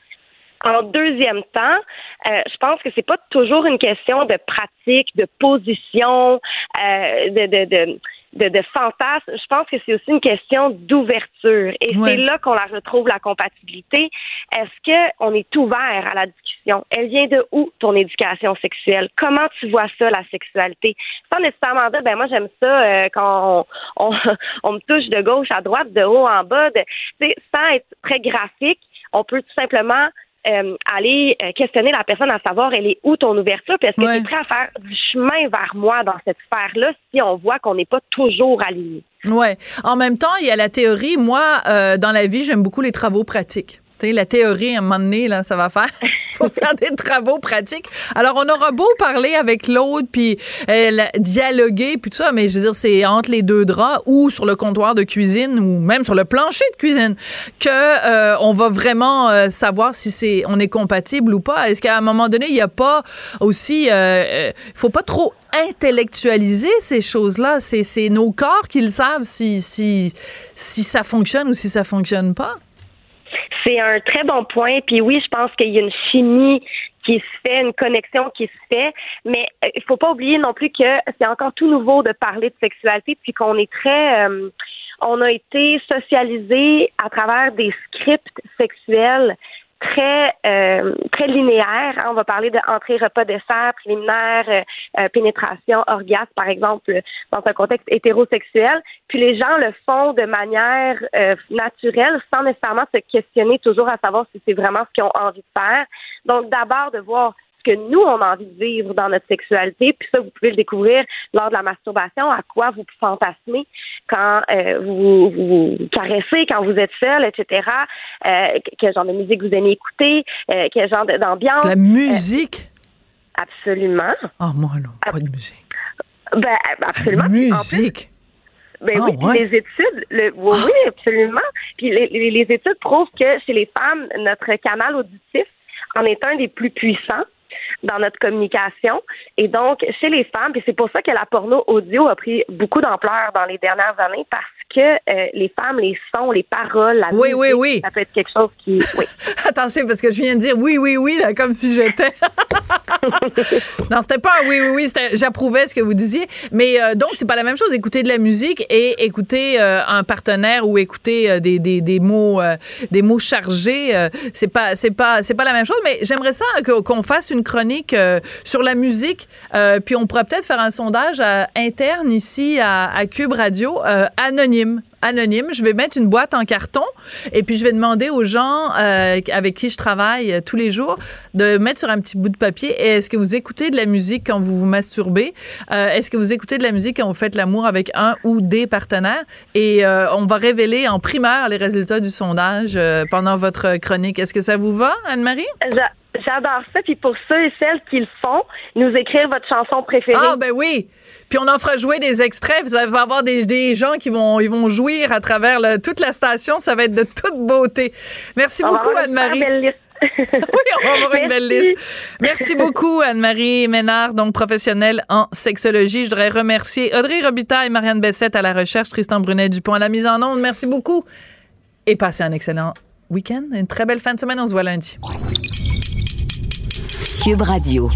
En deuxième temps, euh, je pense que c'est pas toujours une question de pratique, de position, euh, de, de, de de, de fantasme, je pense que c'est aussi une question d'ouverture. Et c'est là qu'on la retrouve, la compatibilité. Est-ce qu'on est ouvert à la discussion? Elle vient de où, ton éducation sexuelle? Comment tu vois ça, la sexualité? Sans nécessairement dire, ben moi, j'aime ça euh, quand on, on, me touche de gauche à droite, de haut en bas. De, sans être très graphique, on peut tout simplement euh, aller euh, questionner la personne à savoir elle est où ton ouverture, puis est-ce que tu es prêt à faire du chemin vers moi dans cette sphère-là si on voit qu'on n'est pas toujours aligné? Ouais. En même temps, il y a la théorie. Moi, euh, dans la vie, j'aime beaucoup les travaux pratiques la théorie, à un moment donné, là, ça va faire. faut faire des travaux pratiques. Alors, on aura beau parler avec l'autre, puis euh, dialoguer, puis tout ça, mais je veux dire, c'est entre les deux draps ou sur le comptoir de cuisine ou même sur le plancher de cuisine que euh, on va vraiment euh, savoir si on est compatible ou pas. Est-ce qu'à un moment donné, il n'y a pas aussi, il faut pas trop intellectualiser ces choses-là. C'est nos corps qui le savent si si si ça fonctionne ou si ça fonctionne pas. C'est un très bon point. Puis oui, je pense qu'il y a une chimie qui se fait, une connexion qui se fait, mais euh, il faut pas oublier non plus que c'est encore tout nouveau de parler de sexualité, puis qu'on est très, euh, on a été socialisé à travers des scripts sexuels très euh, très linéaire. Hein. On va parler de entrée, repas, dessert, préliminaire, euh, euh, pénétration, orgasme, par exemple, dans un contexte hétérosexuel. Puis les gens le font de manière naturelle, sans nécessairement se questionner toujours à savoir si c'est vraiment ce qu'ils ont envie de faire. Donc d'abord de voir que nous, on a envie de vivre dans notre sexualité. Puis ça, vous pouvez le découvrir lors de la masturbation, à quoi vous fantasmez quand euh, vous, vous caressez, quand vous êtes seul, etc. Euh, quel genre de musique vous aimez écouter, euh, quel genre d'ambiance? La musique? absolument. Ah, moi, non, pas de musique. Ben, absolument. La musique? Ben oui, ah, les études, le, oui, oui, absolument. Puis les, les, études prouvent que chez les femmes, notre canal auditif en est un des plus puissants dans notre communication. Et donc, chez les femmes, et c'est pour ça que la porno audio a pris beaucoup d'ampleur dans les dernières années, parce que euh, les femmes, les sons, les paroles, la oui, oui, oui. ça peut être quelque chose qui... Oui. Attention, parce que je viens de dire oui, oui, oui, là, comme si j'étais... non, c'était pas un oui, oui, oui, j'approuvais ce que vous disiez. Mais euh, donc, c'est pas la même chose, écouter de la musique et écouter euh, un partenaire ou écouter des, des, des, mots des mots chargés. c'est pas c'est pas c'est pas la même chose, mais j'aimerais ça qu'on fasse une chronique sur la musique, puis on pourrait peut-être faire un sondage interne ici à, à Cube Radio, anonyme anonyme. Je vais mettre une boîte en carton et puis je vais demander aux gens euh, avec qui je travaille euh, tous les jours de mettre sur un petit bout de papier est-ce que vous écoutez de la musique quand vous vous masturbez? Euh, est-ce que vous écoutez de la musique quand vous faites l'amour avec un ou des partenaires? Et on va révéler en primeur les résultats du sondage pendant votre chronique. Est-ce que ça vous va, Anne-Marie? J'adore ça. Puis pour ceux et celles qui le font, nous écrire votre chanson préférée. Ah, ben oui! Puis on en fera jouer des extraits. Vous allez avoir des, des gens qui vont, ils vont jouir à travers toute la station. Ça va être de toute beauté. Merci beaucoup, Anne-Marie. oui, on va avoir une belle liste. Merci beaucoup, Anne-Marie Ménard, donc professionnelle en sexologie. Je voudrais remercier Audrey Robitaille, et Marianne Bessette à la recherche, Tristan Brunet-Dupont à la mise en onde. Merci beaucoup. Et passez un excellent week-end, une très belle fin de semaine. On se voit lundi. Cube Radio.